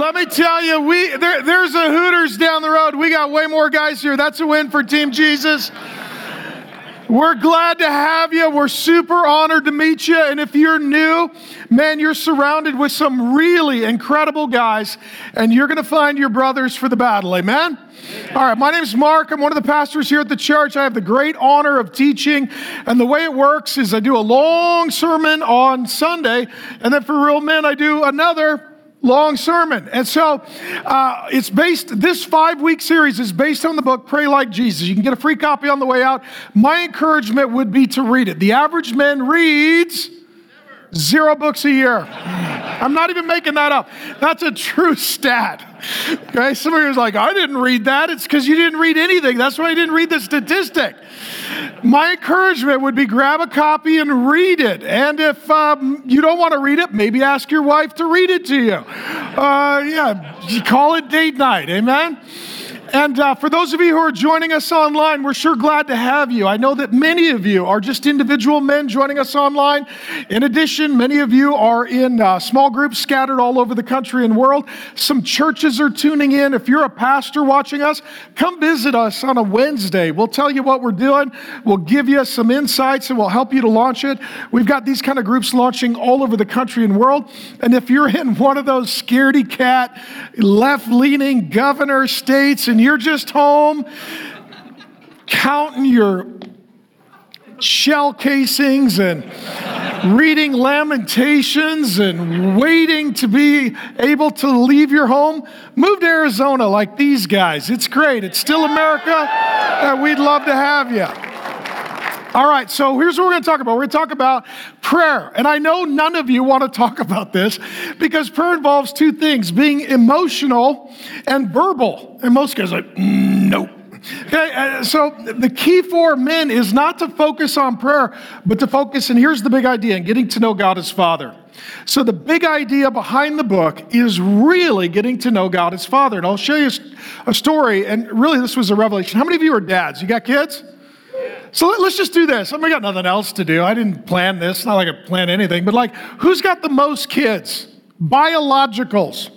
Let me tell you, we there, there's a Hooters down the road. We got way more guys here. That's a win for Team Jesus. We're glad to have you. We're super honored to meet you. And if you're new, man, you're surrounded with some really incredible guys, and you're going to find your brothers for the battle. Amen? All right, my name is Mark. I'm one of the pastors here at the church. I have the great honor of teaching. And the way it works is I do a long sermon on Sunday, and then for real men, I do another long sermon. And so uh, it's based, this five week series is based on the book Pray Like Jesus. You can get a free copy on the way out. My encouragement would be to read it. The average man reads zero books a year. I'm not even making that up. That's a true stat. Okay, some of you are like, I didn't read that. It's because you didn't read anything. That's why I didn't read the statistic. My encouragement would be grab a copy and read it. And if um, you don't want to read it, maybe ask your wife to read it to you. Uh, yeah, call it date night. Amen. And uh, for those of you who are joining us online, we're sure glad to have you. I know that many of you are just individual men joining us online. In addition, many of you are in uh, small groups scattered all over the country and world. Some churches are tuning in. If you're a pastor watching us, come visit us on a Wednesday. We'll tell you what we're doing. We'll give you some insights and we'll help you to launch it. We've got these kind of groups launching all over the country and world. And if you're in one of those scaredy cat, left leaning governor states and you're just home counting your shell casings and reading lamentations and waiting to be able to leave your home, move to Arizona like these guys. It's great. It's still America, and we'd love to have you. All right, so here's what we're going to talk about. We're going to talk about prayer. And I know none of you want to talk about this because prayer involves two things being emotional and verbal. And most guys are like, mm, nope. Okay, uh, so the key for men is not to focus on prayer, but to focus, and here's the big idea in getting to know God as Father. So, the big idea behind the book is really getting to know God as Father. And I'll show you a story, and really, this was a revelation. How many of you are dads? You got kids? So let, us just do this. I mean, I got nothing else to do. I didn't plan this. Not like I planned anything, but like, who's got the most kids? Biologicals.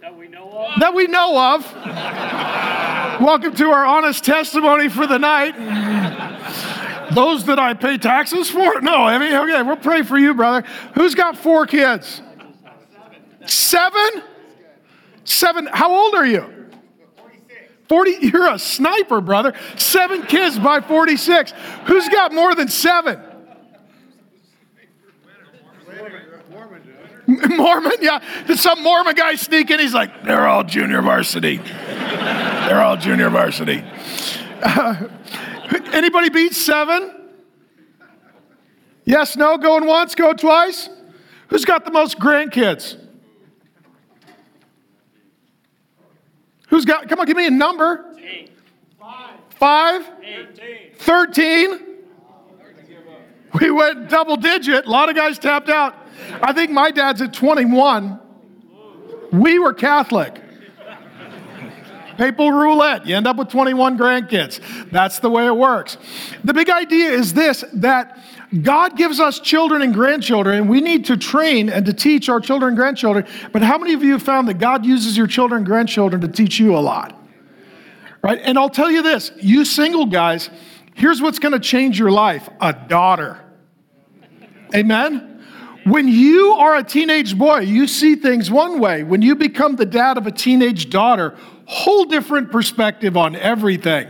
That we know of. That we know of. Welcome to our honest testimony for the night. Those that I pay taxes for? No, I mean, okay, we'll pray for you, brother. Who's got four kids? Seven? Seven. How old are you? 40, you're a sniper, brother. Seven kids by 46. Who's got more than seven? Mormon, yeah. Did some Mormon guy sneak in? He's like, they're all junior varsity. they're all junior varsity. Uh, anybody beat seven? Yes, no, going once, go twice? Who's got the most grandkids? Who's got, come on, give me a number. Eight. Five? Eighteen. 13? We went double digit. A lot of guys tapped out. I think my dad's at 21. We were Catholic. Papal roulette. You end up with 21 grandkids. That's the way it works. The big idea is this that God gives us children and grandchildren, and we need to train and to teach our children and grandchildren. But how many of you have found that God uses your children and grandchildren to teach you a lot? Right? And I'll tell you this you single guys, here's what's going to change your life a daughter. Amen? When you are a teenage boy, you see things one way. When you become the dad of a teenage daughter, whole different perspective on everything.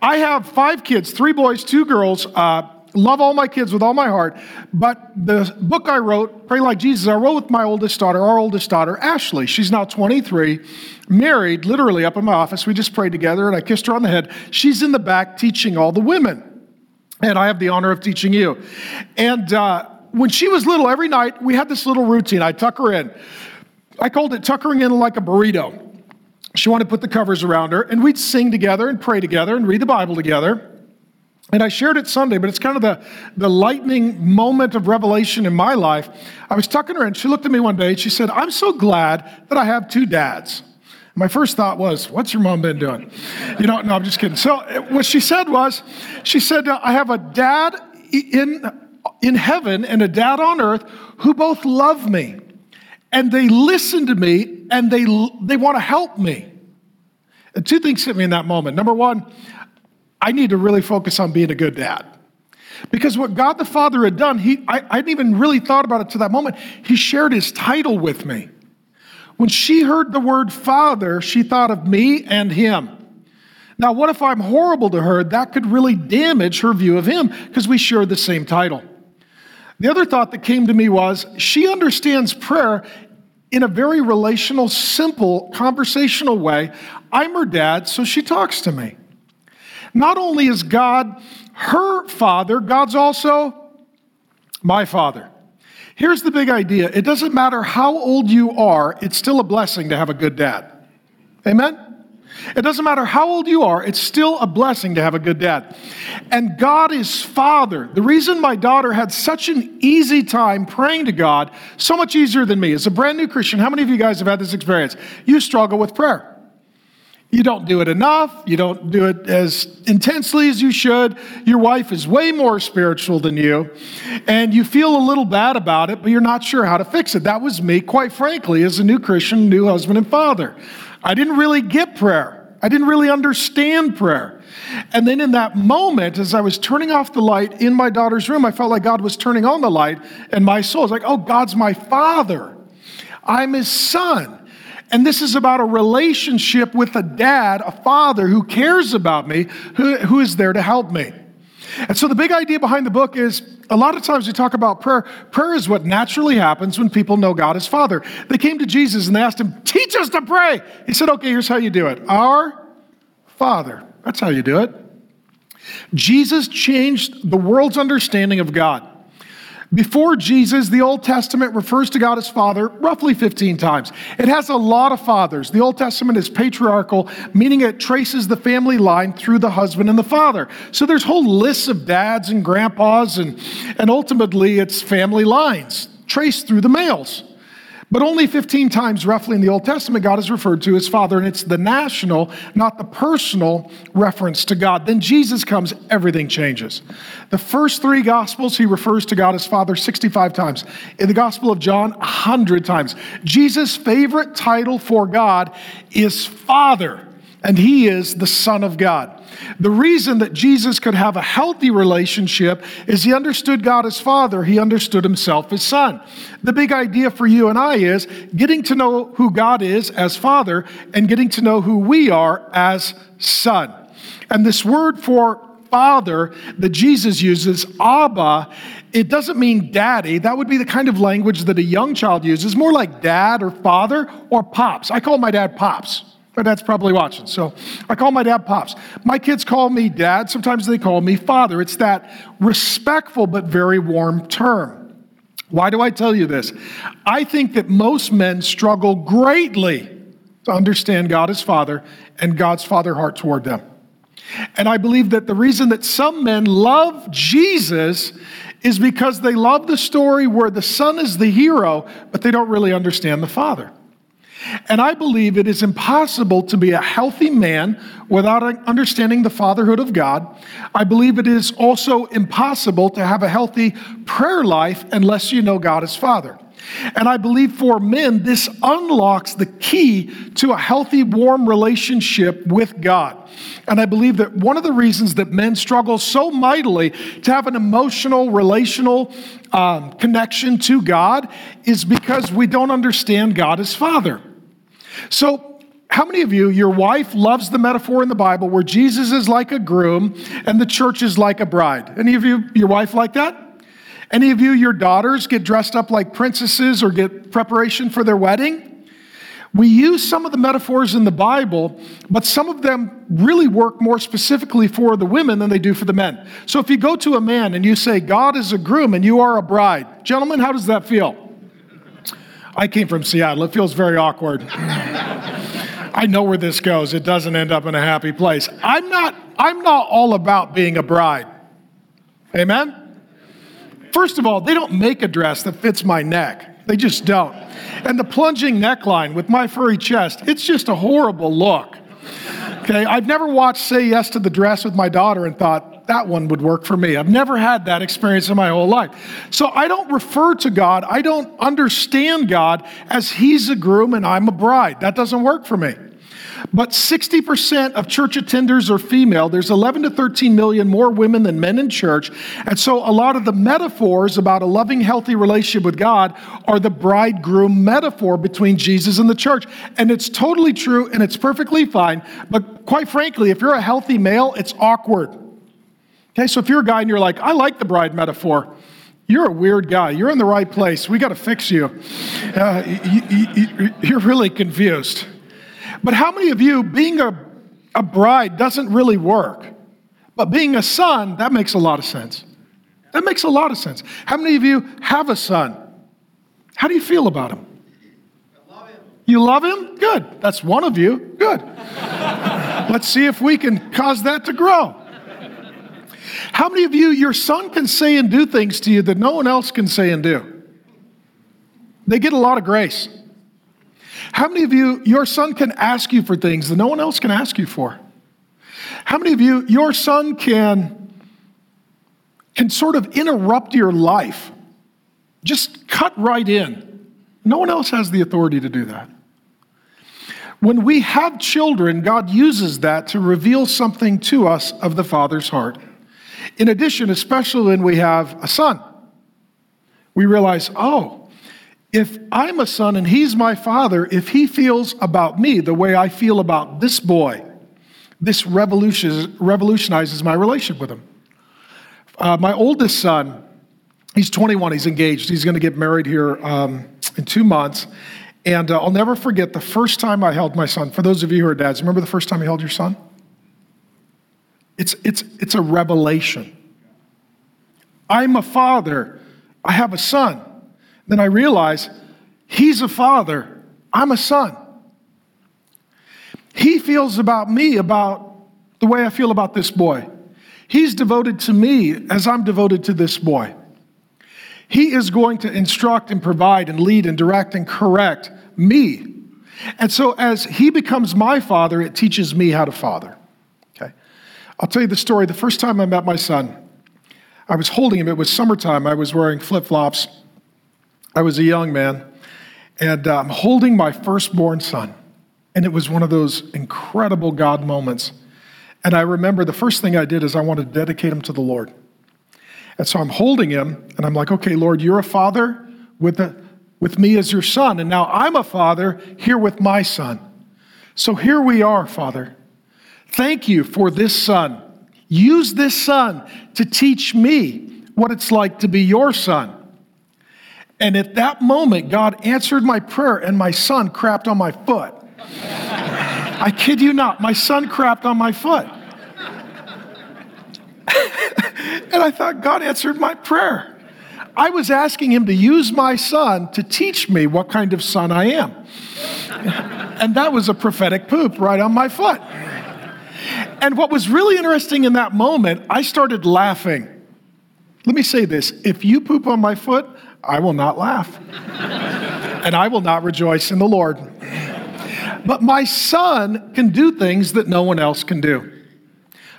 I have five kids, three boys, two girls. Uh, love all my kids with all my heart. But the book I wrote, Pray Like Jesus, I wrote with my oldest daughter, our oldest daughter, Ashley. She's now 23, married, literally up in my office. We just prayed together and I kissed her on the head. She's in the back teaching all the women. And I have the honor of teaching you. And uh, when she was little, every night we had this little routine. I'd tuck her in. I called it tuckering in like a burrito. She wanted to put the covers around her, and we'd sing together and pray together and read the Bible together. And I shared it Sunday, but it's kind of the, the lightning moment of revelation in my life. I was tucking her in. She looked at me one day and she said, I'm so glad that I have two dads. My first thought was, What's your mom been doing? You know, no, I'm just kidding. So, what she said was, She said, I have a dad in, in heaven and a dad on earth who both love me. and they listen to me and they, they want to help me. And two things hit me in that moment. Number one, I need to really focus on being a good dad. Because what God the Father had done, he, I, I hadn't even really thought about it to that moment. He shared his title with me. When she heard the word Father, she thought of me and him. Now, what if I'm horrible to her? That could really damage her view of him because we share the same title. The other thought that came to me was she understands prayer in a very relational, simple, conversational way. I'm her dad, so she talks to me. Not only is God her father, God's also my father. Here's the big idea it doesn't matter how old you are, it's still a blessing to have a good dad. Amen? It doesn't matter how old you are, it's still a blessing to have a good dad. And God is Father. The reason my daughter had such an easy time praying to God, so much easier than me, as a brand new Christian, how many of you guys have had this experience? You struggle with prayer. You don't do it enough. You don't do it as intensely as you should. Your wife is way more spiritual than you, and you feel a little bad about it, but you're not sure how to fix it. That was me, quite frankly, as a new Christian, new husband and father. I didn't really get prayer. I didn't really understand prayer. And then in that moment, as I was turning off the light in my daughter's room, I felt like God was turning on the light, and my soul was like, oh, God's my father. I'm his son. And this is about a relationship with a dad, a father who cares about me, who, who is there to help me. And so the big idea behind the book is a lot of times we talk about prayer. Prayer is what naturally happens when people know God as Father. They came to Jesus and they asked him, Teach us to pray. He said, Okay, here's how you do it Our Father. That's how you do it. Jesus changed the world's understanding of God. Before Jesus, the Old Testament refers to God as Father roughly 15 times. It has a lot of fathers. The Old Testament is patriarchal, meaning it traces the family line through the husband and the father. So there's whole lists of dads and grandpas, and, and ultimately it's family lines traced through the males. But only 15 times, roughly, in the Old Testament, God is referred to as Father, and it's the national, not the personal reference to God. Then Jesus comes, everything changes. The first three Gospels, he refers to God as Father 65 times. In the Gospel of John, 100 times. Jesus' favorite title for God is Father and he is the Son of God. The reason that Jesus could have a healthy relationship is he understood God as Father, he understood himself as Son. The big idea for you and I is getting to know who God is as Father and getting to know who we are as Son. And this word for father that Jesus uses, Abba, it doesn't mean daddy. That would be the kind of language that a young child uses, more like dad or father or pops. I call my dad pops. My dad's probably watching. So I call my dad Pops. My kids call me dad. Sometimes they call me father. It's that respectful but very warm term. Why do I tell you this? I think that most men struggle greatly to understand God as Father and God's Father heart toward them. And I believe that the reason that some men love Jesus is because they love the story where the son is the hero, but they don't really understand the Father. And I believe it is impossible to be a healthy man without understanding the fatherhood of God. I believe it is also impossible to have a healthy prayer life unless you know God as Father. And I believe for men, this unlocks the key to a healthy, warm relationship with God. And I believe that one of the reasons that men struggle so mightily to have an emotional, relational um, connection to God is because we don't understand God as Father. So, how many of you, your wife loves the metaphor in the Bible where Jesus is like a groom and the church is like a bride? Any of you, your wife like that? Any of you, your daughters get dressed up like princesses or get preparation for their wedding? We use some of the metaphors in the Bible, but some of them really work more specifically for the women than they do for the men. So if you go to a man and you say, God is a groom and you are a bride, gentlemen, how does that feel? I came from Seattle. It feels very awkward. I know where this goes. It doesn't end up in a happy place. I'm not, I'm not all about being a bride. Amen? First of all, they don't make a dress that fits my neck. They just don't. And the plunging neckline with my furry chest, it's just a horrible look. Okay, I've never watched Say Yes to the Dress with my daughter and thought, that one would work for me. I've never had that experience in my whole life. So I don't refer to God, I don't understand God as He's a groom and I'm a bride. That doesn't work for me. But 60% of church attenders are female. There's 11 to 13 million more women than men in church. And so a lot of the metaphors about a loving, healthy relationship with God are the bridegroom metaphor between Jesus and the church. And it's totally true and it's perfectly fine. But quite frankly, if you're a healthy male, it's awkward. Okay, so if you're a guy and you're like, I like the bride metaphor, you're a weird guy. You're in the right place. We got to fix you. Uh, you, you. You're really confused. But how many of you, being a, a bride doesn't really work? But being a son, that makes a lot of sense. That makes a lot of sense. How many of you have a son? How do you feel about him? Love him. You love him? Good. That's one of you. Good. Let's see if we can cause that to grow. How many of you, your son can say and do things to you that no one else can say and do? They get a lot of grace. How many of you, your son can ask you for things that no one else can ask you for? How many of you, your son can, can sort of interrupt your life? Just cut right in. No one else has the authority to do that. When we have children, God uses that to reveal something to us of the Father's heart. In addition, especially when we have a son, we realize, oh, if I'm a son and he's my father, if he feels about me the way I feel about this boy, this revolutionizes my relationship with him. Uh, my oldest son, he's 21, he's engaged. He's going to get married here um, in two months. And uh, I'll never forget the first time I held my son. For those of you who are dads, remember the first time you held your son? It's, it's, it's a revelation. I'm a father, I have a son. Then I realize he's a father, I'm a son. He feels about me about the way I feel about this boy. He's devoted to me as I'm devoted to this boy. He is going to instruct and provide and lead and direct and correct me. And so as he becomes my father, it teaches me how to father. I'll tell you the story. The first time I met my son, I was holding him. It was summertime. I was wearing flip flops I was a young man, and I'm um, holding my firstborn son. And it was one of those incredible God moments. And I remember the first thing I did is I wanted to dedicate him to the Lord. And so I'm holding him, and I'm like, okay, Lord, you're a father with, the, with me as your son. And now I'm a father here with my son. So here we are, Father. Thank you for this son. Use this son to teach me what it's like to be your son. And at that moment, God answered my prayer, and my son crapped on my foot. I kid you not, my son crapped on my foot. and I thought, God answered my prayer. I was asking him to use my son to teach me what kind of son I am. and that was a prophetic poop right on my foot. And what was really interesting in that moment, I started laughing. Let me say this if you poop on my foot, I will not laugh. and I will not rejoice in the Lord. But my son can do things that no one else can do.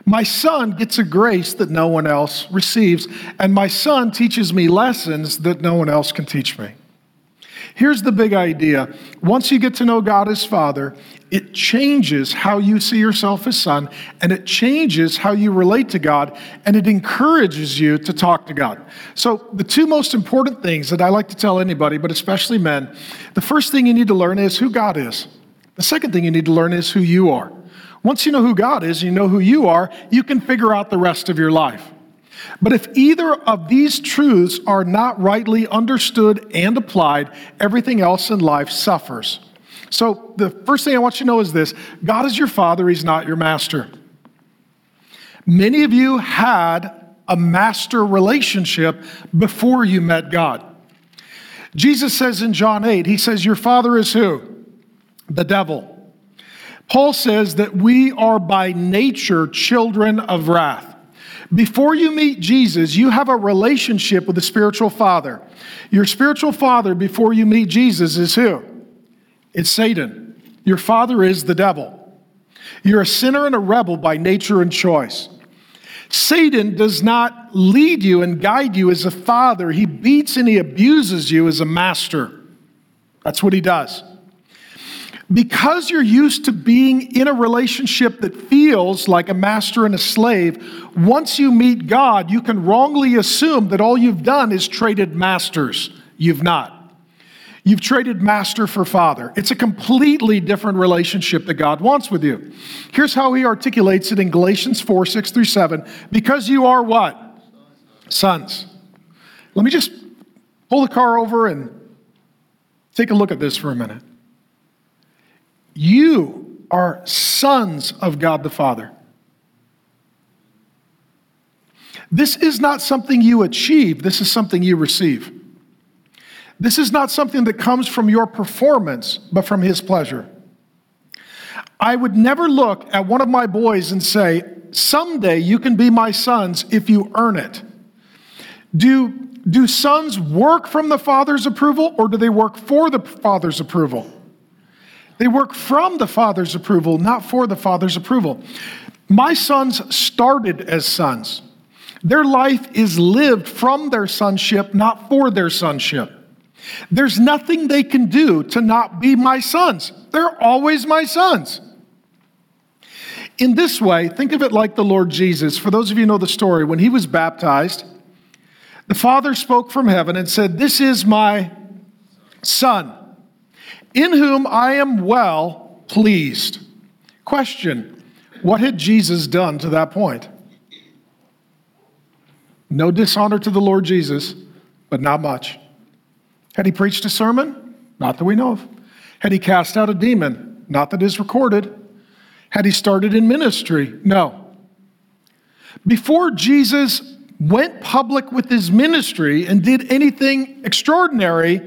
My son gets a grace that no one else receives, and my son teaches me lessons that no one else can teach me. Here's the big idea once you get to know God as Father, it changes how you see yourself as son, and it changes how you relate to God, and it encourages you to talk to God. So, the two most important things that I like to tell anybody, but especially men, the first thing you need to learn is who God is. The second thing you need to learn is who you are. Once you know who God is, you know who you are, you can figure out the rest of your life. But if either of these truths are not rightly understood and applied, everything else in life suffers. So, the first thing I want you to know is this God is your father, he's not your master. Many of you had a master relationship before you met God. Jesus says in John 8, he says, Your father is who? The devil. Paul says that we are by nature children of wrath. Before you meet Jesus, you have a relationship with the spiritual father. Your spiritual father, before you meet Jesus, is who? It's Satan. Your father is the devil. You're a sinner and a rebel by nature and choice. Satan does not lead you and guide you as a father, he beats and he abuses you as a master. That's what he does. Because you're used to being in a relationship that feels like a master and a slave, once you meet God, you can wrongly assume that all you've done is traded masters. You've not. You've traded master for father. It's a completely different relationship that God wants with you. Here's how he articulates it in Galatians 4 6 through 7. Because you are what? Sons. Let me just pull the car over and take a look at this for a minute. You are sons of God the Father. This is not something you achieve, this is something you receive. This is not something that comes from your performance, but from His pleasure. I would never look at one of my boys and say, Someday you can be my sons if you earn it. Do, do sons work from the father's approval or do they work for the father's approval? They work from the father's approval, not for the father's approval. My sons started as sons. Their life is lived from their sonship, not for their sonship. There's nothing they can do to not be my sons. They're always my sons. In this way, think of it like the Lord Jesus. For those of you know the story, when he was baptized, the Father spoke from heaven and said, This is my Son, in whom I am well pleased. Question What had Jesus done to that point? No dishonor to the Lord Jesus, but not much. Had he preached a sermon? Not that we know of. Had he cast out a demon? Not that is recorded. Had he started in ministry? No. Before Jesus went public with his ministry and did anything extraordinary,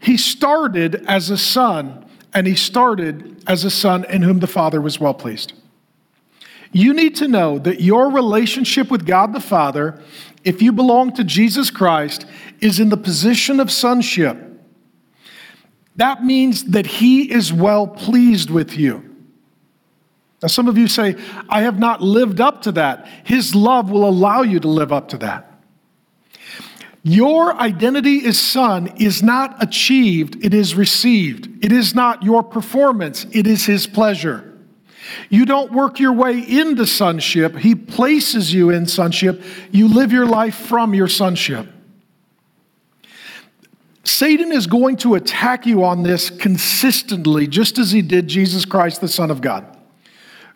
he started as a son, and he started as a son in whom the Father was well pleased. You need to know that your relationship with God the Father, if you belong to Jesus Christ, is in the position of sonship. That means that He is well pleased with you. Now, some of you say, I have not lived up to that. His love will allow you to live up to that. Your identity as son is not achieved, it is received. It is not your performance, it is His pleasure. You don't work your way into sonship, He places you in sonship. You live your life from your sonship. Satan is going to attack you on this consistently, just as he did Jesus Christ, the Son of God.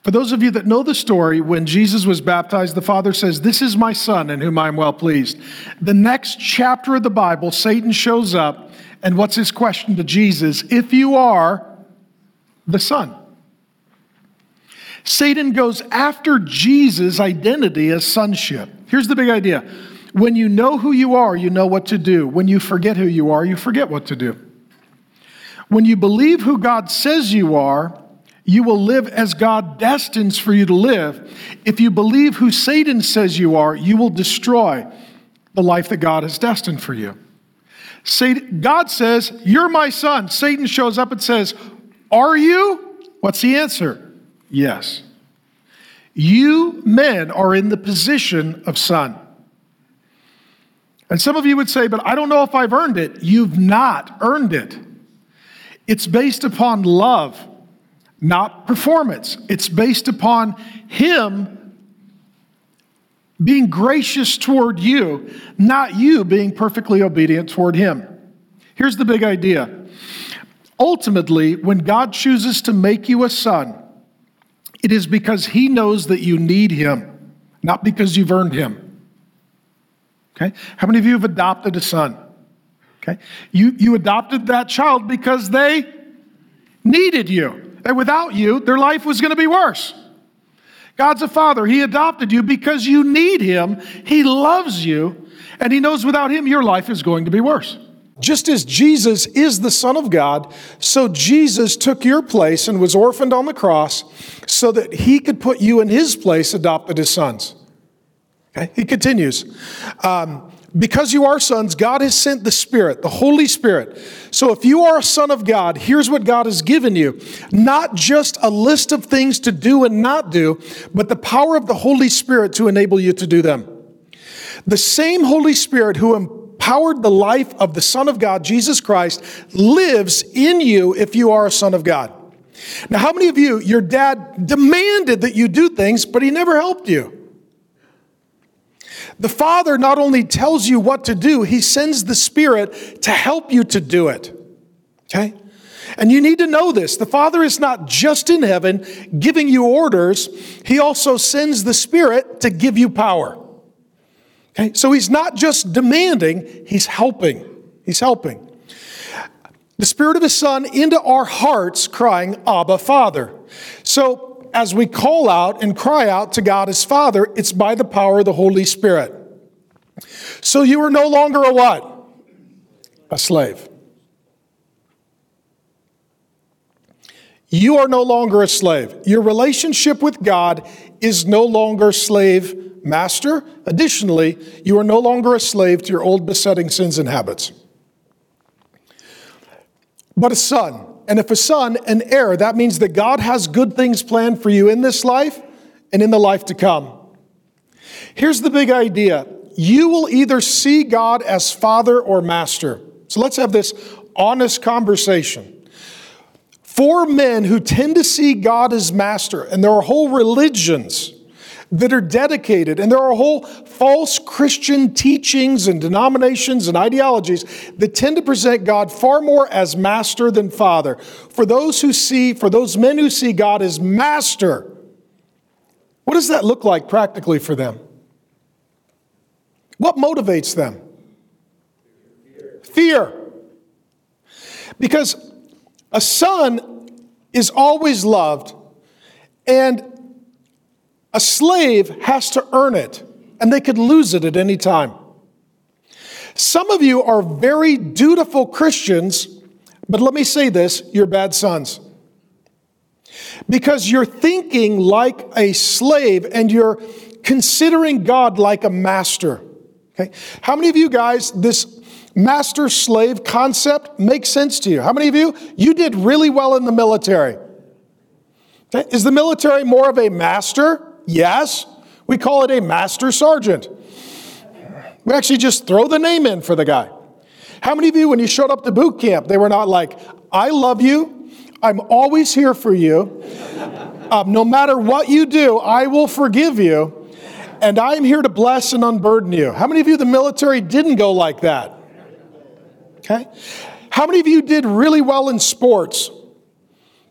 For those of you that know the story, when Jesus was baptized, the Father says, This is my Son in whom I am well pleased. The next chapter of the Bible, Satan shows up, and what's his question to Jesus? If you are the Son. Satan goes after Jesus' identity as sonship. Here's the big idea when you know who you are, you know what to do. When you forget who you are, you forget what to do. When you believe who God says you are, you will live as God destines for you to live. If you believe who Satan says you are, you will destroy the life that God has destined for you. Satan, God says, You're my son. Satan shows up and says, Are you? What's the answer? Yes. You men are in the position of son. And some of you would say, but I don't know if I've earned it. You've not earned it. It's based upon love, not performance. It's based upon Him being gracious toward you, not you being perfectly obedient toward Him. Here's the big idea. Ultimately, when God chooses to make you a son, it is because He knows that you need Him, not because you've earned Him. Okay? How many of you have adopted a son? Okay? You, you adopted that child because they needed you. And without you, their life was going to be worse. God's a father. He adopted you because you need him. He loves you. And he knows without him, your life is going to be worse. Just as Jesus is the Son of God, so Jesus took your place and was orphaned on the cross so that he could put you in his place, adopted as sons. Okay? He continues. Um, because you are sons, God has sent the Spirit, the Holy Spirit. So if you are a son of God, here's what God has given you not just a list of things to do and not do, but the power of the Holy Spirit to enable you to do them. The same Holy Spirit who empowered the life of the Son of God, Jesus Christ, lives in you if you are a son of God. Now, how many of you, your dad demanded that you do things, but he never helped you? The Father not only tells you what to do, He sends the Spirit to help you to do it. Okay? And you need to know this. The Father is not just in heaven giving you orders, He also sends the Spirit to give you power. Okay? So He's not just demanding, He's helping. He's helping. The Spirit of His Son into our hearts, crying, Abba, Father. So as we call out and cry out to God as Father, it's by the power of the Holy Spirit. So you are no longer a what? A slave. You are no longer a slave. Your relationship with God is no longer slave master. Additionally, you are no longer a slave to your old besetting sins and habits, but a son. And if a son, an heir, that means that God has good things planned for you in this life and in the life to come. Here's the big idea you will either see God as father or master. So let's have this honest conversation. For men who tend to see God as master, and there are whole religions that are dedicated. And there are whole false Christian teachings and denominations and ideologies that tend to present God far more as master than father. For those who see, for those men who see God as master, what does that look like practically for them? What motivates them? Fear. Because a son is always loved, and a slave has to earn it, and they could lose it at any time. Some of you are very dutiful Christians, but let me say this you're bad sons. Because you're thinking like a slave and you're considering God like a master. Okay? How many of you guys, this master slave concept makes sense to you? How many of you, you did really well in the military? Okay? Is the military more of a master Yes, we call it a master sergeant. We actually just throw the name in for the guy. How many of you, when you showed up to boot camp, they were not like, I love you, I'm always here for you, um, no matter what you do, I will forgive you, and I'm here to bless and unburden you? How many of you, the military, didn't go like that? Okay? How many of you did really well in sports?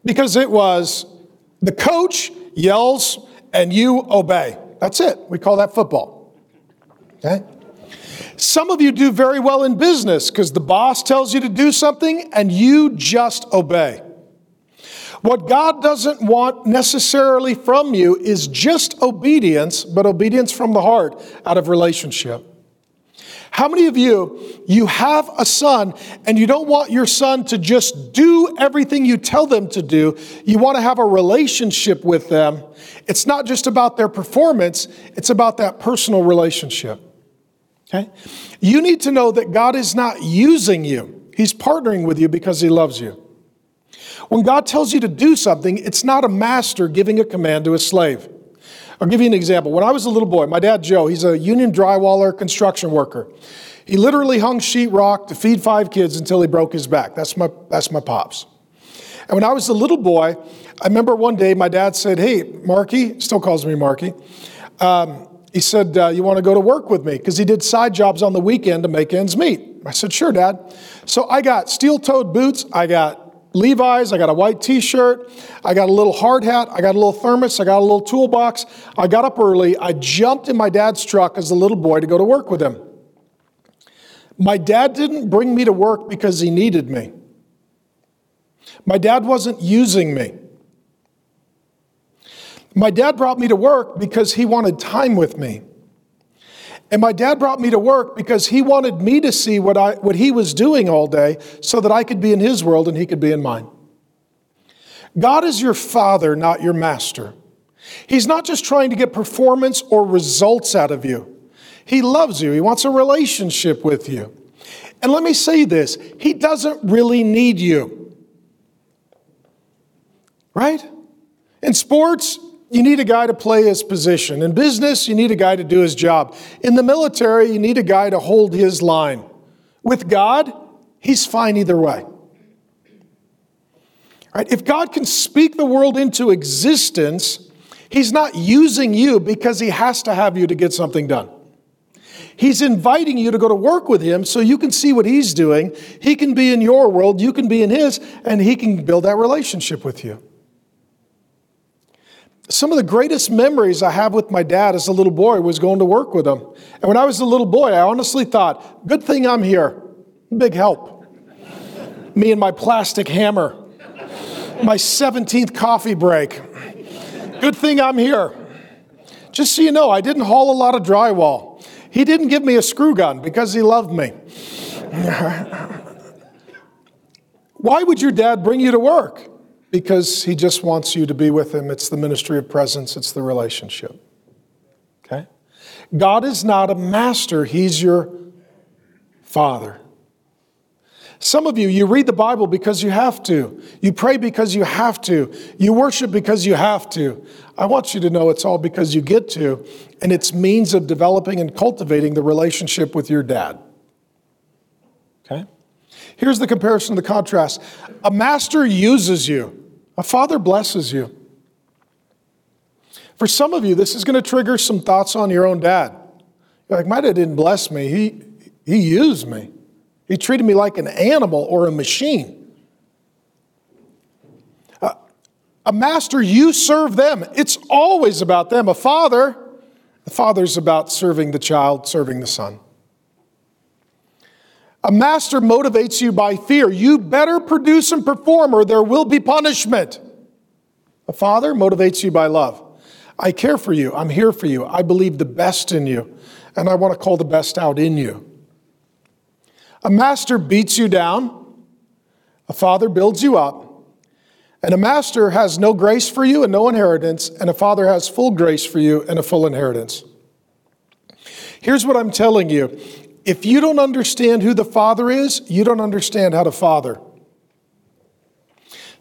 Because it was the coach yells and you obey. That's it. We call that football. Okay? Some of you do very well in business because the boss tells you to do something and you just obey. What God doesn't want necessarily from you is just obedience, but obedience from the heart out of relationship. How many of you, you have a son and you don't want your son to just do everything you tell them to do? You want to have a relationship with them. It's not just about their performance, it's about that personal relationship. Okay? You need to know that God is not using you, He's partnering with you because He loves you. When God tells you to do something, it's not a master giving a command to a slave. I'll give you an example. When I was a little boy, my dad, Joe, he's a union drywaller, construction worker. He literally hung sheetrock to feed five kids until he broke his back. That's my, that's my pops. And when I was a little boy, I remember one day my dad said, Hey, Marky, still calls me Marky. Um, he said, uh, You want to go to work with me? Because he did side jobs on the weekend to make ends meet. I said, Sure, Dad. So I got steel toed boots, I got Levi's, I got a white t shirt, I got a little hard hat, I got a little thermos, I got a little toolbox. I got up early, I jumped in my dad's truck as a little boy to go to work with him. My dad didn't bring me to work because he needed me. My dad wasn't using me. My dad brought me to work because he wanted time with me. And my dad brought me to work because he wanted me to see what, I, what he was doing all day so that I could be in his world and he could be in mine. God is your father, not your master. He's not just trying to get performance or results out of you. He loves you, He wants a relationship with you. And let me say this He doesn't really need you. Right? In sports, you need a guy to play his position. In business, you need a guy to do his job. In the military, you need a guy to hold his line. With God, he's fine either way. Right? If God can speak the world into existence, he's not using you because he has to have you to get something done. He's inviting you to go to work with him so you can see what he's doing. He can be in your world, you can be in his, and he can build that relationship with you. Some of the greatest memories I have with my dad as a little boy was going to work with him. And when I was a little boy, I honestly thought, good thing I'm here. Big help. Me and my plastic hammer, my 17th coffee break. Good thing I'm here. Just so you know, I didn't haul a lot of drywall. He didn't give me a screw gun because he loved me. Why would your dad bring you to work? Because he just wants you to be with him. It's the ministry of presence, it's the relationship. Okay? God is not a master, he's your father. Some of you, you read the Bible because you have to. You pray because you have to. You worship because you have to. I want you to know it's all because you get to, and it's means of developing and cultivating the relationship with your dad. Okay? Here's the comparison, the contrast. A master uses you. A father blesses you. For some of you, this is going to trigger some thoughts on your own dad. You're like, my dad didn't bless me, he, he used me. He treated me like an animal or a machine. Uh, a master, you serve them. It's always about them. A father, the father's about serving the child, serving the son. A master motivates you by fear. You better produce and perform, or there will be punishment. A father motivates you by love. I care for you. I'm here for you. I believe the best in you, and I want to call the best out in you. A master beats you down. A father builds you up. And a master has no grace for you and no inheritance, and a father has full grace for you and a full inheritance. Here's what I'm telling you if you don't understand who the Father is, you don't understand how to father.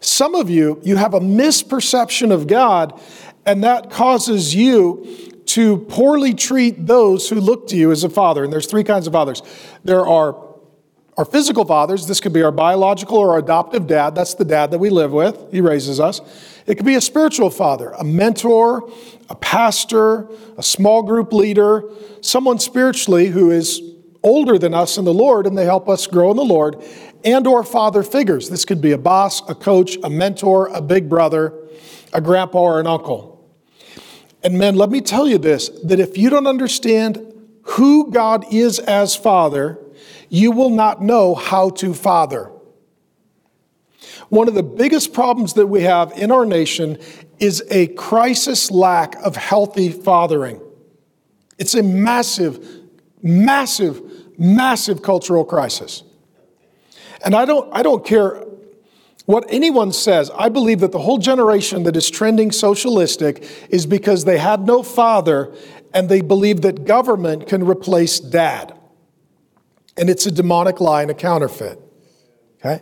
Some of you, you have a misperception of God, and that causes you to poorly treat those who look to you as a father. And there's three kinds of fathers. There are our physical fathers. This could be our biological or our adoptive dad. That's the dad that we live with. He raises us. It could be a spiritual father, a mentor, a pastor, a small group leader, someone spiritually who is older than us in the Lord and they help us grow in the Lord, and or father figures. This could be a boss, a coach, a mentor, a big brother, a grandpa or an uncle. And men, let me tell you this that if you don't understand who God is as father, you will not know how to father. One of the biggest problems that we have in our nation is a crisis lack of healthy fathering. It's a massive, massive massive cultural crisis. And I don't, I don't care what anyone says. I believe that the whole generation that is trending socialistic is because they had no father and they believe that government can replace dad. And it's a demonic lie and a counterfeit. Okay?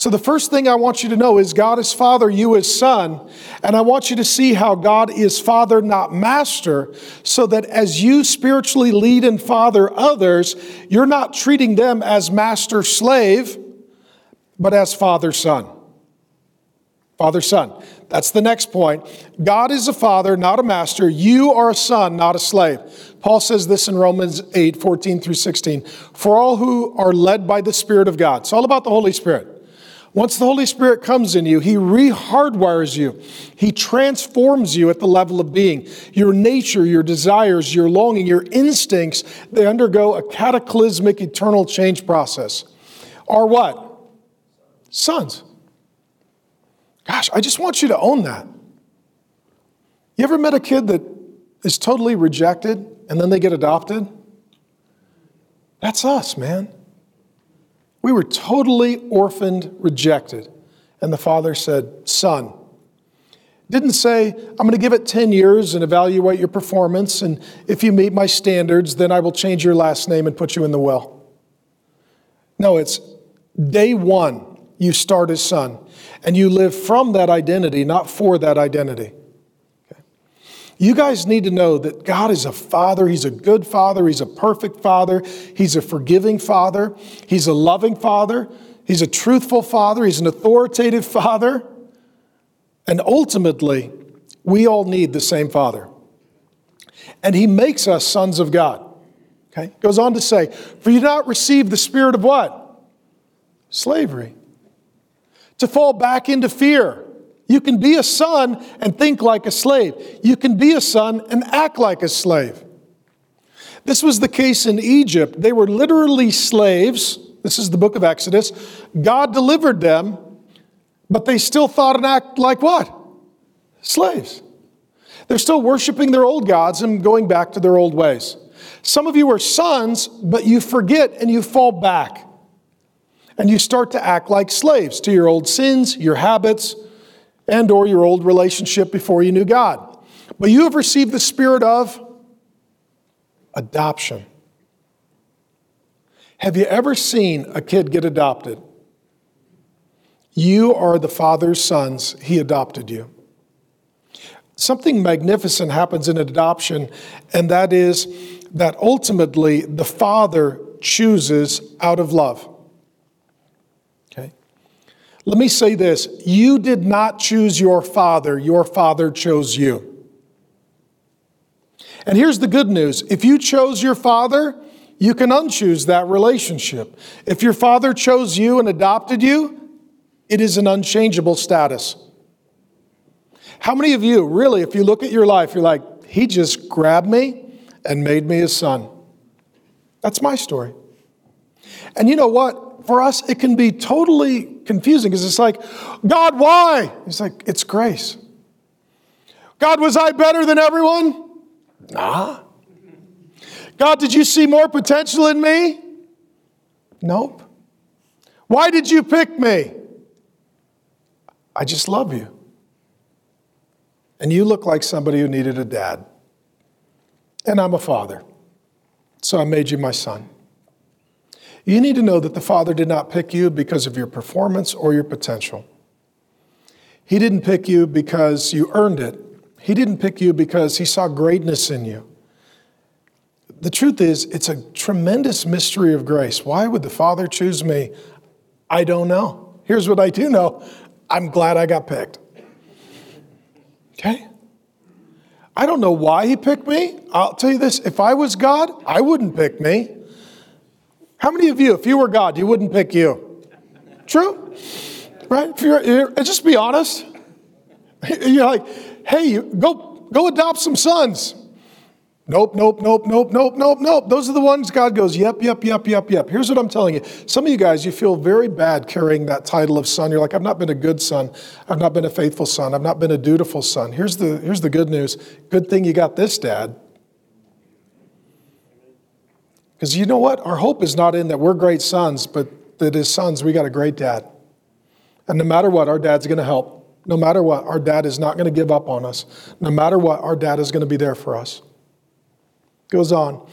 So, the first thing I want you to know is God is Father, you is Son. And I want you to see how God is Father, not Master, so that as you spiritually lead and father others, you're not treating them as master slave, but as Father Son. Father Son. That's the next point. God is a father, not a master. You are a son, not a slave. Paul says this in Romans 8 14 through 16. For all who are led by the Spirit of God. It's all about the Holy Spirit. Once the Holy Spirit comes in you, He rehardwires you. He transforms you at the level of being. Your nature, your desires, your longing, your instincts, they undergo a cataclysmic eternal change process. Are what? Sons. Gosh, I just want you to own that. You ever met a kid that is totally rejected and then they get adopted? That's us, man. We were totally orphaned, rejected. And the father said, Son, Didn't say, I'm going to give it 10 years and evaluate your performance, and if you meet my standards, then I will change your last name and put you in the well. No, it's day one, you start as son, and you live from that identity, not for that identity. You guys need to know that God is a father. He's a good father. He's a perfect father. He's a forgiving father. He's a loving father. He's a truthful father. He's an authoritative father. And ultimately, we all need the same father. And he makes us sons of God. Okay? Goes on to say, For you not receive the spirit of what? Slavery. To fall back into fear. You can be a son and think like a slave. You can be a son and act like a slave. This was the case in Egypt. They were literally slaves. This is the book of Exodus. God delivered them, but they still thought and act like what? Slaves. They're still worshiping their old gods and going back to their old ways. Some of you are sons, but you forget and you fall back. And you start to act like slaves to your old sins, your habits, and or your old relationship before you knew God. But you have received the spirit of adoption. Have you ever seen a kid get adopted? You are the father's sons, he adopted you. Something magnificent happens in adoption, and that is that ultimately the father chooses out of love. Let me say this you did not choose your father, your father chose you. And here's the good news if you chose your father, you can unchoose that relationship. If your father chose you and adopted you, it is an unchangeable status. How many of you, really, if you look at your life, you're like, he just grabbed me and made me his son? That's my story. And you know what? For us, it can be totally confusing because it's like, God, why? He's like, it's grace. God, was I better than everyone? Nah. God, did you see more potential in me? Nope. Why did you pick me? I just love you. And you look like somebody who needed a dad. And I'm a father. So I made you my son. You need to know that the Father did not pick you because of your performance or your potential. He didn't pick you because you earned it. He didn't pick you because he saw greatness in you. The truth is, it's a tremendous mystery of grace. Why would the Father choose me? I don't know. Here's what I do know I'm glad I got picked. Okay? I don't know why he picked me. I'll tell you this if I was God, I wouldn't pick me. How many of you, if you were God, you wouldn't pick you? True? Right? If you're, you're, just be honest. You're like, hey, you, go, go adopt some sons. Nope, nope, nope, nope, nope, nope, nope. Those are the ones God goes, yep, yep, yep, yep, yep. Here's what I'm telling you. Some of you guys, you feel very bad carrying that title of son. You're like, I've not been a good son. I've not been a faithful son. I've not been a dutiful son. Here's the, here's the good news. Good thing you got this, Dad. Because you know what? Our hope is not in that we're great sons, but that as sons, we got a great dad. And no matter what, our dad's going to help. No matter what, our dad is not going to give up on us. No matter what, our dad is going to be there for us. Goes on.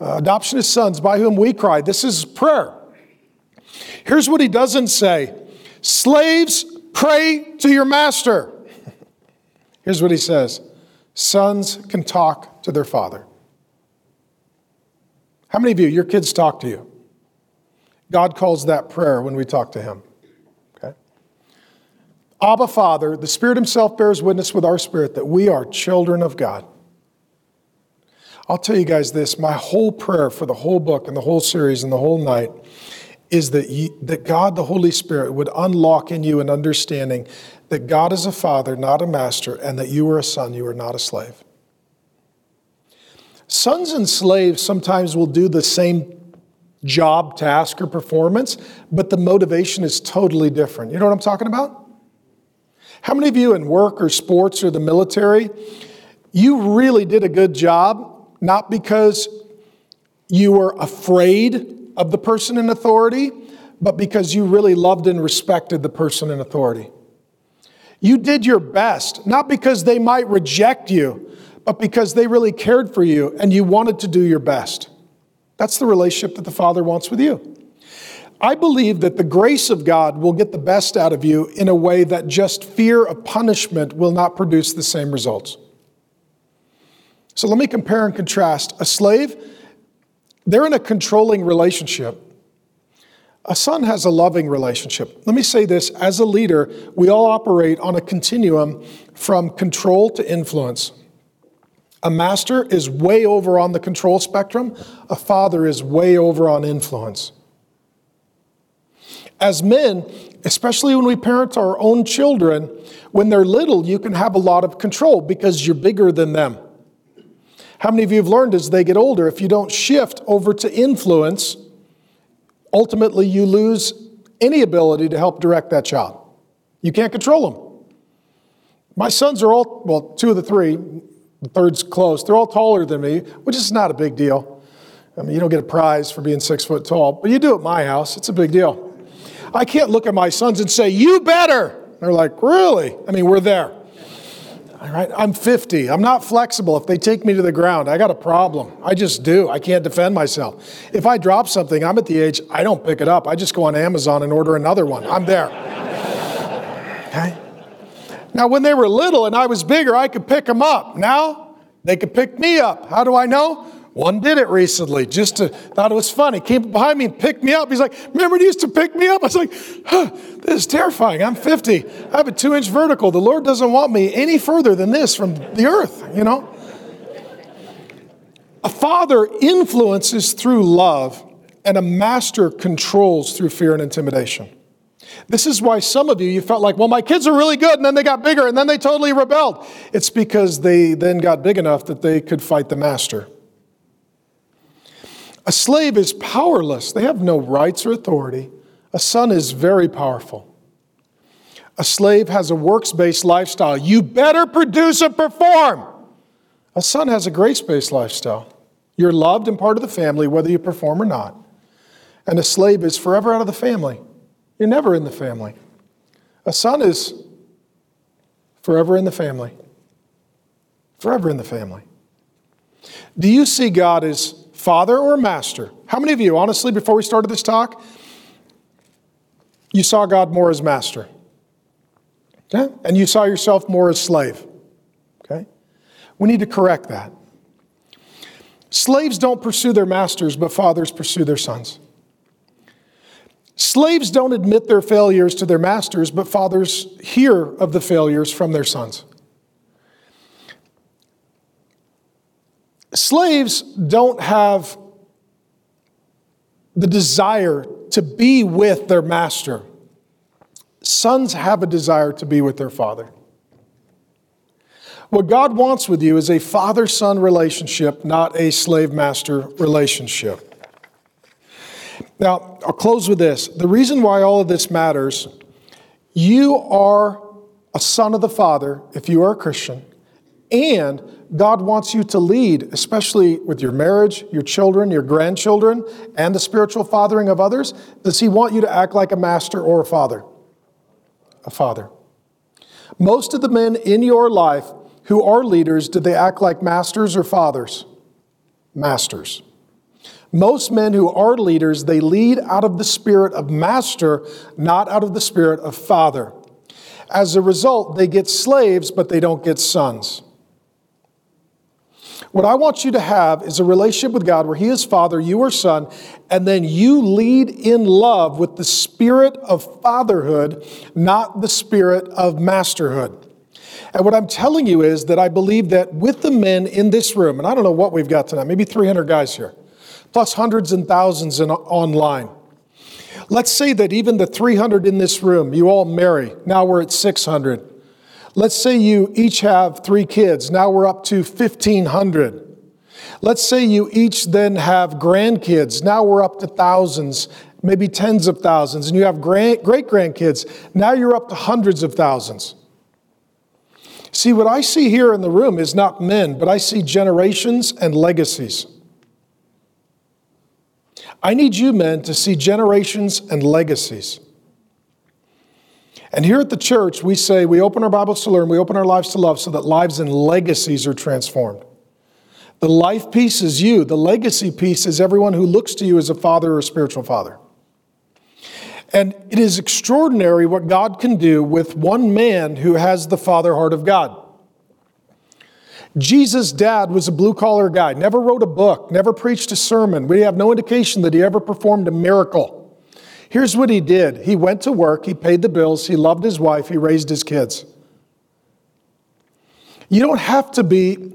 Uh, adoption as sons, by whom we cry. This is prayer. Here's what he doesn't say Slaves, pray to your master. Here's what he says Sons can talk to their father. How many of you, your kids talk to you? God calls that prayer when we talk to Him. Okay? Abba, Father, the Spirit Himself bears witness with our spirit that we are children of God. I'll tell you guys this my whole prayer for the whole book and the whole series and the whole night is that, that God, the Holy Spirit, would unlock in you an understanding that God is a father, not a master, and that you are a son, you are not a slave. Sons and slaves sometimes will do the same job, task, or performance, but the motivation is totally different. You know what I'm talking about? How many of you in work or sports or the military, you really did a good job, not because you were afraid of the person in authority, but because you really loved and respected the person in authority? You did your best, not because they might reject you, but because they really cared for you and you wanted to do your best. That's the relationship that the Father wants with you. I believe that the grace of God will get the best out of you in a way that just fear of punishment will not produce the same results. So let me compare and contrast. A slave, they're in a controlling relationship. A son has a loving relationship. Let me say this as a leader, we all operate on a continuum from control to influence. A master is way over on the control spectrum, a father is way over on influence. As men, especially when we parent our own children, when they're little, you can have a lot of control because you're bigger than them. How many of you have learned as they get older, if you don't shift over to influence, ultimately you lose any ability to help direct that child? You can't control them. My sons are all, well, two of the three, the third's close, they're all taller than me, which is not a big deal. I mean, you don't get a prize for being six foot tall, but you do at my house, it's a big deal. I can't look at my sons and say, You better. They're like, Really? I mean, we're there. All right, I'm 50. I'm not flexible. If they take me to the ground, I got a problem. I just do. I can't defend myself. If I drop something, I'm at the age I don't pick it up. I just go on Amazon and order another one. I'm there. Okay? Now, when they were little and I was bigger, I could pick them up. Now, they could pick me up. How do I know? One did it recently, just to, thought it was funny. Came behind me and picked me up. He's like, Remember you used to pick me up? I was like, huh, This is terrifying. I'm 50. I have a two inch vertical. The Lord doesn't want me any further than this from the earth, you know? A father influences through love, and a master controls through fear and intimidation. This is why some of you, you felt like, well, my kids are really good, and then they got bigger, and then they totally rebelled. It's because they then got big enough that they could fight the master. A slave is powerless, they have no rights or authority. A son is very powerful. A slave has a works based lifestyle. You better produce and perform. A son has a grace based lifestyle. You're loved and part of the family, whether you perform or not. And a slave is forever out of the family. You're never in the family. A son is forever in the family. Forever in the family. Do you see God as father or master? How many of you, honestly, before we started this talk, you saw God more as master? Okay? And you saw yourself more as slave? Okay? We need to correct that. Slaves don't pursue their masters, but fathers pursue their sons. Slaves don't admit their failures to their masters, but fathers hear of the failures from their sons. Slaves don't have the desire to be with their master. Sons have a desire to be with their father. What God wants with you is a father son relationship, not a slave master relationship. Now, I'll close with this. The reason why all of this matters you are a son of the Father if you are a Christian, and God wants you to lead, especially with your marriage, your children, your grandchildren, and the spiritual fathering of others. Does He want you to act like a master or a father? A father. Most of the men in your life who are leaders, did they act like masters or fathers? Masters. Most men who are leaders, they lead out of the spirit of master, not out of the spirit of father. As a result, they get slaves, but they don't get sons. What I want you to have is a relationship with God where He is Father, you are Son, and then you lead in love with the spirit of fatherhood, not the spirit of masterhood. And what I'm telling you is that I believe that with the men in this room, and I don't know what we've got tonight, maybe 300 guys here, plus hundreds and thousands in, online. Let's say that even the 300 in this room, you all marry. Now we're at 600. Let's say you each have three kids. Now we're up to 1,500. Let's say you each then have grandkids. Now we're up to thousands, maybe tens of thousands. And you have great grandkids. Now you're up to hundreds of thousands. See, what I see here in the room is not men, but I see generations and legacies. I need you men to see generations and legacies. And here at the church, we say we open our Bibles to learn, we open our lives to love so that lives and legacies are transformed. The life piece is you, the legacy piece is everyone who looks to you as a father or a spiritual father. And it is extraordinary what God can do with one man who has the father heart of God. Jesus' dad was a blue collar guy, never wrote a book, never preached a sermon. We have no indication that he ever performed a miracle. Here's what he did he went to work, he paid the bills, he loved his wife, he raised his kids. You don't have to be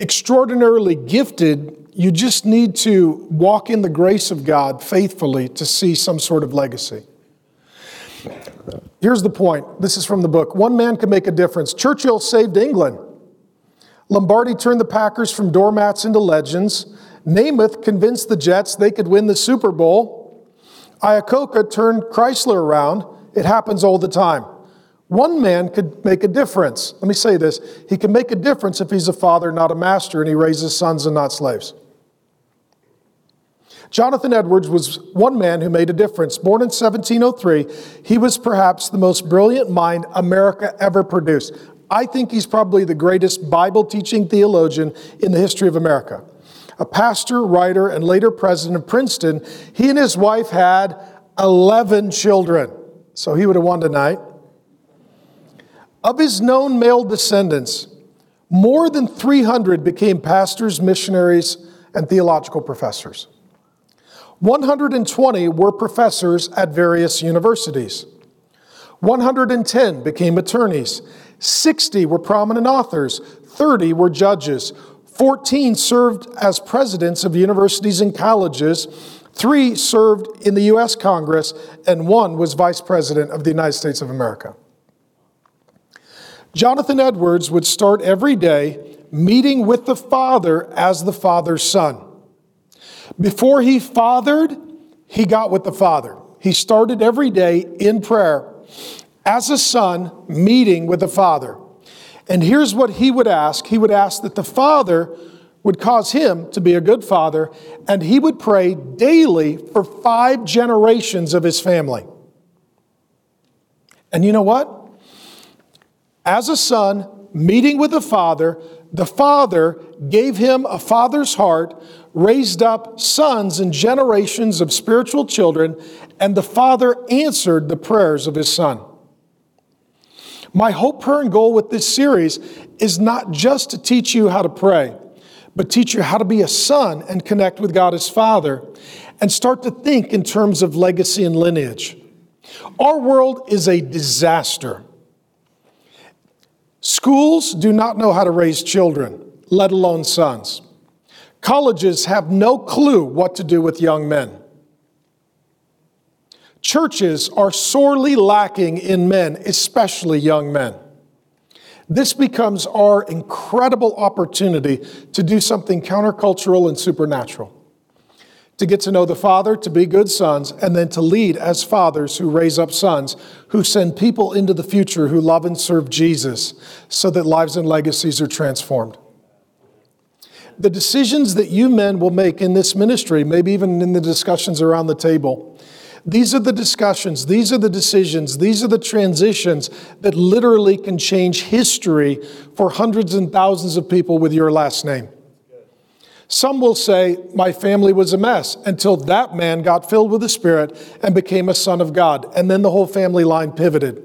extraordinarily gifted, you just need to walk in the grace of God faithfully to see some sort of legacy. Here's the point. This is from the book. One man can make a difference. Churchill saved England. Lombardi turned the Packers from doormats into legends. Namath convinced the Jets they could win the Super Bowl. Iacocca turned Chrysler around. It happens all the time. One man could make a difference. Let me say this he can make a difference if he's a father, not a master, and he raises sons and not slaves. Jonathan Edwards was one man who made a difference. Born in 1703, he was perhaps the most brilliant mind America ever produced. I think he's probably the greatest Bible teaching theologian in the history of America a pastor, writer, and later president of Princeton, he and his wife had 11 children. So he would have won tonight. Of his known male descendants, more than 300 became pastors, missionaries, and theological professors. 120 were professors at various universities. 110 became attorneys. 60 were prominent authors. 30 were judges. 14 served as presidents of universities and colleges, three served in the U.S. Congress, and one was vice president of the United States of America. Jonathan Edwards would start every day meeting with the Father as the Father's Son. Before he fathered, he got with the Father. He started every day in prayer as a son meeting with the Father. And here's what he would ask He would ask that the Father would cause him to be a good father, and he would pray daily for five generations of his family. And you know what? As a son meeting with the father, the father gave him a father's heart, raised up sons and generations of spiritual children, and the father answered the prayers of his son. My hope, prayer, and goal with this series is not just to teach you how to pray, but teach you how to be a son and connect with God as Father and start to think in terms of legacy and lineage. Our world is a disaster. Schools do not know how to raise children, let alone sons. Colleges have no clue what to do with young men. Churches are sorely lacking in men, especially young men. This becomes our incredible opportunity to do something countercultural and supernatural. To get to know the Father, to be good sons, and then to lead as fathers who raise up sons who send people into the future who love and serve Jesus so that lives and legacies are transformed. The decisions that you men will make in this ministry, maybe even in the discussions around the table, these are the discussions, these are the decisions, these are the transitions that literally can change history for hundreds and thousands of people with your last name. Some will say, My family was a mess until that man got filled with the Spirit and became a son of God. And then the whole family line pivoted.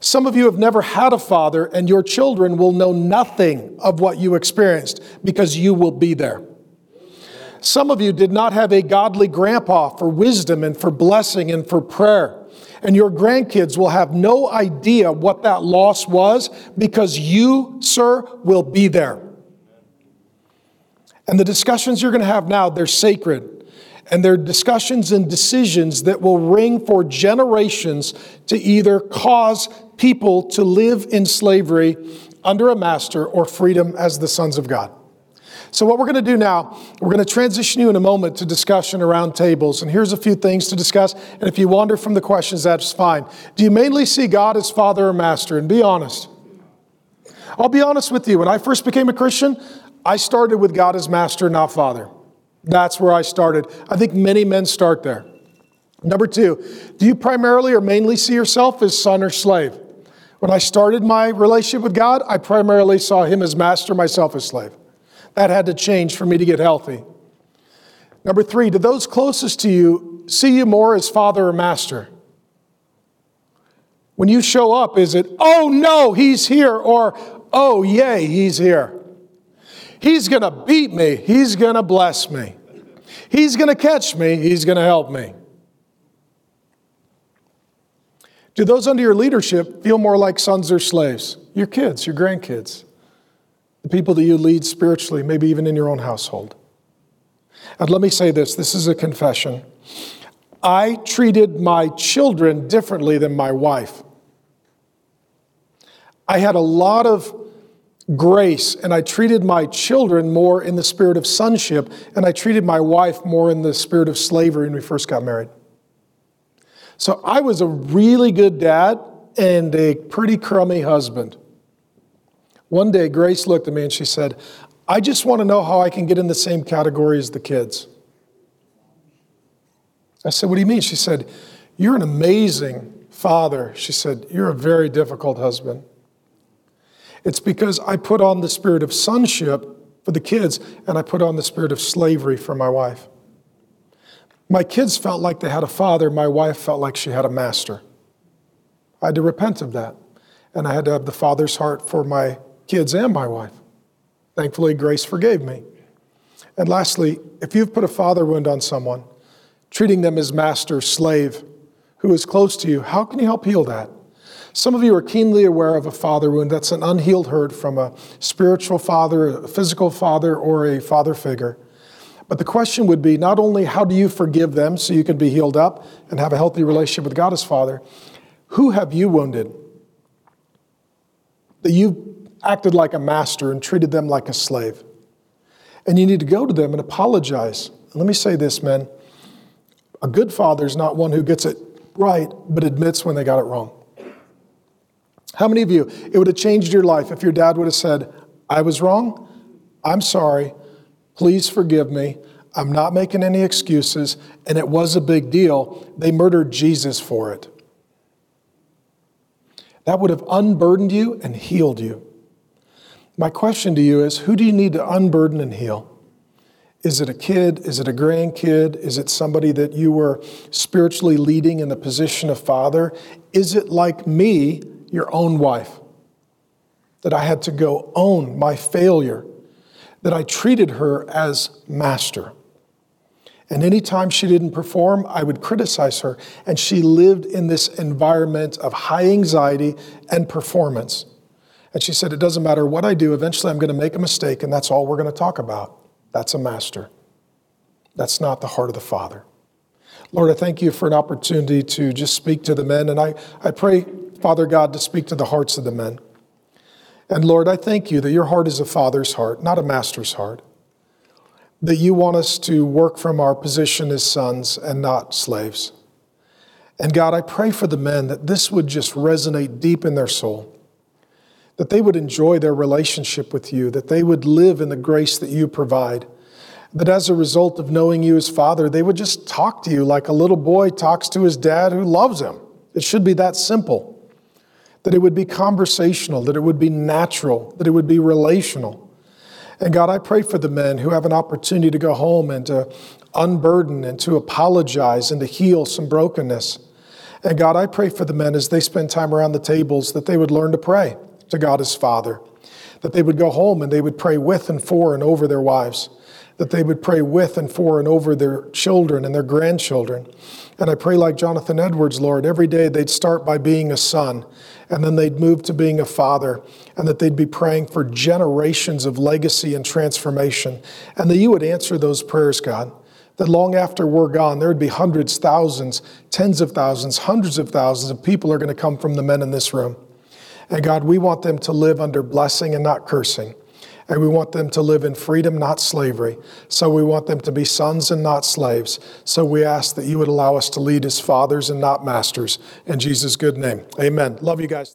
Some of you have never had a father, and your children will know nothing of what you experienced because you will be there. Some of you did not have a godly grandpa for wisdom and for blessing and for prayer. And your grandkids will have no idea what that loss was because you, sir, will be there. And the discussions you're going to have now, they're sacred. And they're discussions and decisions that will ring for generations to either cause people to live in slavery under a master or freedom as the sons of God. So, what we're going to do now, we're going to transition you in a moment to discussion around tables. And here's a few things to discuss. And if you wander from the questions, that's fine. Do you mainly see God as Father or Master? And be honest. I'll be honest with you. When I first became a Christian, I started with God as Master, not Father. That's where I started. I think many men start there. Number two, do you primarily or mainly see yourself as son or slave? When I started my relationship with God, I primarily saw Him as master, myself as slave. That had to change for me to get healthy. Number three, do those closest to you see you more as father or master? When you show up, is it, oh no, he's here, or oh yay, he's here? He's gonna beat me, he's gonna bless me, he's gonna catch me, he's gonna help me. Do those under your leadership feel more like sons or slaves? Your kids, your grandkids, the people that you lead spiritually, maybe even in your own household. And let me say this this is a confession. I treated my children differently than my wife. I had a lot of grace, and I treated my children more in the spirit of sonship, and I treated my wife more in the spirit of slavery when we first got married. So I was a really good dad and a pretty crummy husband. One day, Grace looked at me and she said, I just want to know how I can get in the same category as the kids. I said, What do you mean? She said, You're an amazing father. She said, You're a very difficult husband. It's because I put on the spirit of sonship for the kids and I put on the spirit of slavery for my wife. My kids felt like they had a father, my wife felt like she had a master. I had to repent of that. And I had to have the father's heart for my kids and my wife. Thankfully, grace forgave me. And lastly, if you've put a father wound on someone, treating them as master, slave, who is close to you, how can you help heal that? Some of you are keenly aware of a father wound. That's an unhealed hurt from a spiritual father, a physical father, or a father figure. But the question would be not only how do you forgive them so you can be healed up and have a healthy relationship with God as Father, who have you wounded? That you acted like a master and treated them like a slave. And you need to go to them and apologize. And let me say this, men. A good father is not one who gets it right, but admits when they got it wrong. How many of you, it would have changed your life if your dad would have said, I was wrong, I'm sorry, Please forgive me. I'm not making any excuses, and it was a big deal. They murdered Jesus for it. That would have unburdened you and healed you. My question to you is who do you need to unburden and heal? Is it a kid? Is it a grandkid? Is it somebody that you were spiritually leading in the position of father? Is it like me, your own wife, that I had to go own my failure that I treated her as master. And anytime she didn't perform, I would criticize her. And she lived in this environment of high anxiety and performance. And she said, It doesn't matter what I do, eventually I'm going to make a mistake, and that's all we're going to talk about. That's a master. That's not the heart of the Father. Lord, I thank you for an opportunity to just speak to the men. And I, I pray, Father God, to speak to the hearts of the men. And Lord, I thank you that your heart is a father's heart, not a master's heart. That you want us to work from our position as sons and not slaves. And God, I pray for the men that this would just resonate deep in their soul, that they would enjoy their relationship with you, that they would live in the grace that you provide, that as a result of knowing you as Father, they would just talk to you like a little boy talks to his dad who loves him. It should be that simple that it would be conversational, that it would be natural, that it would be relational. And God, I pray for the men who have an opportunity to go home and to unburden and to apologize and to heal some brokenness. And God, I pray for the men as they spend time around the tables that they would learn to pray to God as Father, that they would go home and they would pray with and for and over their wives, that they would pray with and for and over their children and their grandchildren. And I pray, like Jonathan Edwards, Lord, every day they'd start by being a son and then they'd move to being a father, and that they'd be praying for generations of legacy and transformation, and that you would answer those prayers, God. That long after we're gone, there would be hundreds, thousands, tens of thousands, hundreds of thousands of people are going to come from the men in this room. And God, we want them to live under blessing and not cursing. And we want them to live in freedom, not slavery. So we want them to be sons and not slaves. So we ask that you would allow us to lead as fathers and not masters. In Jesus' good name, amen. Love you guys.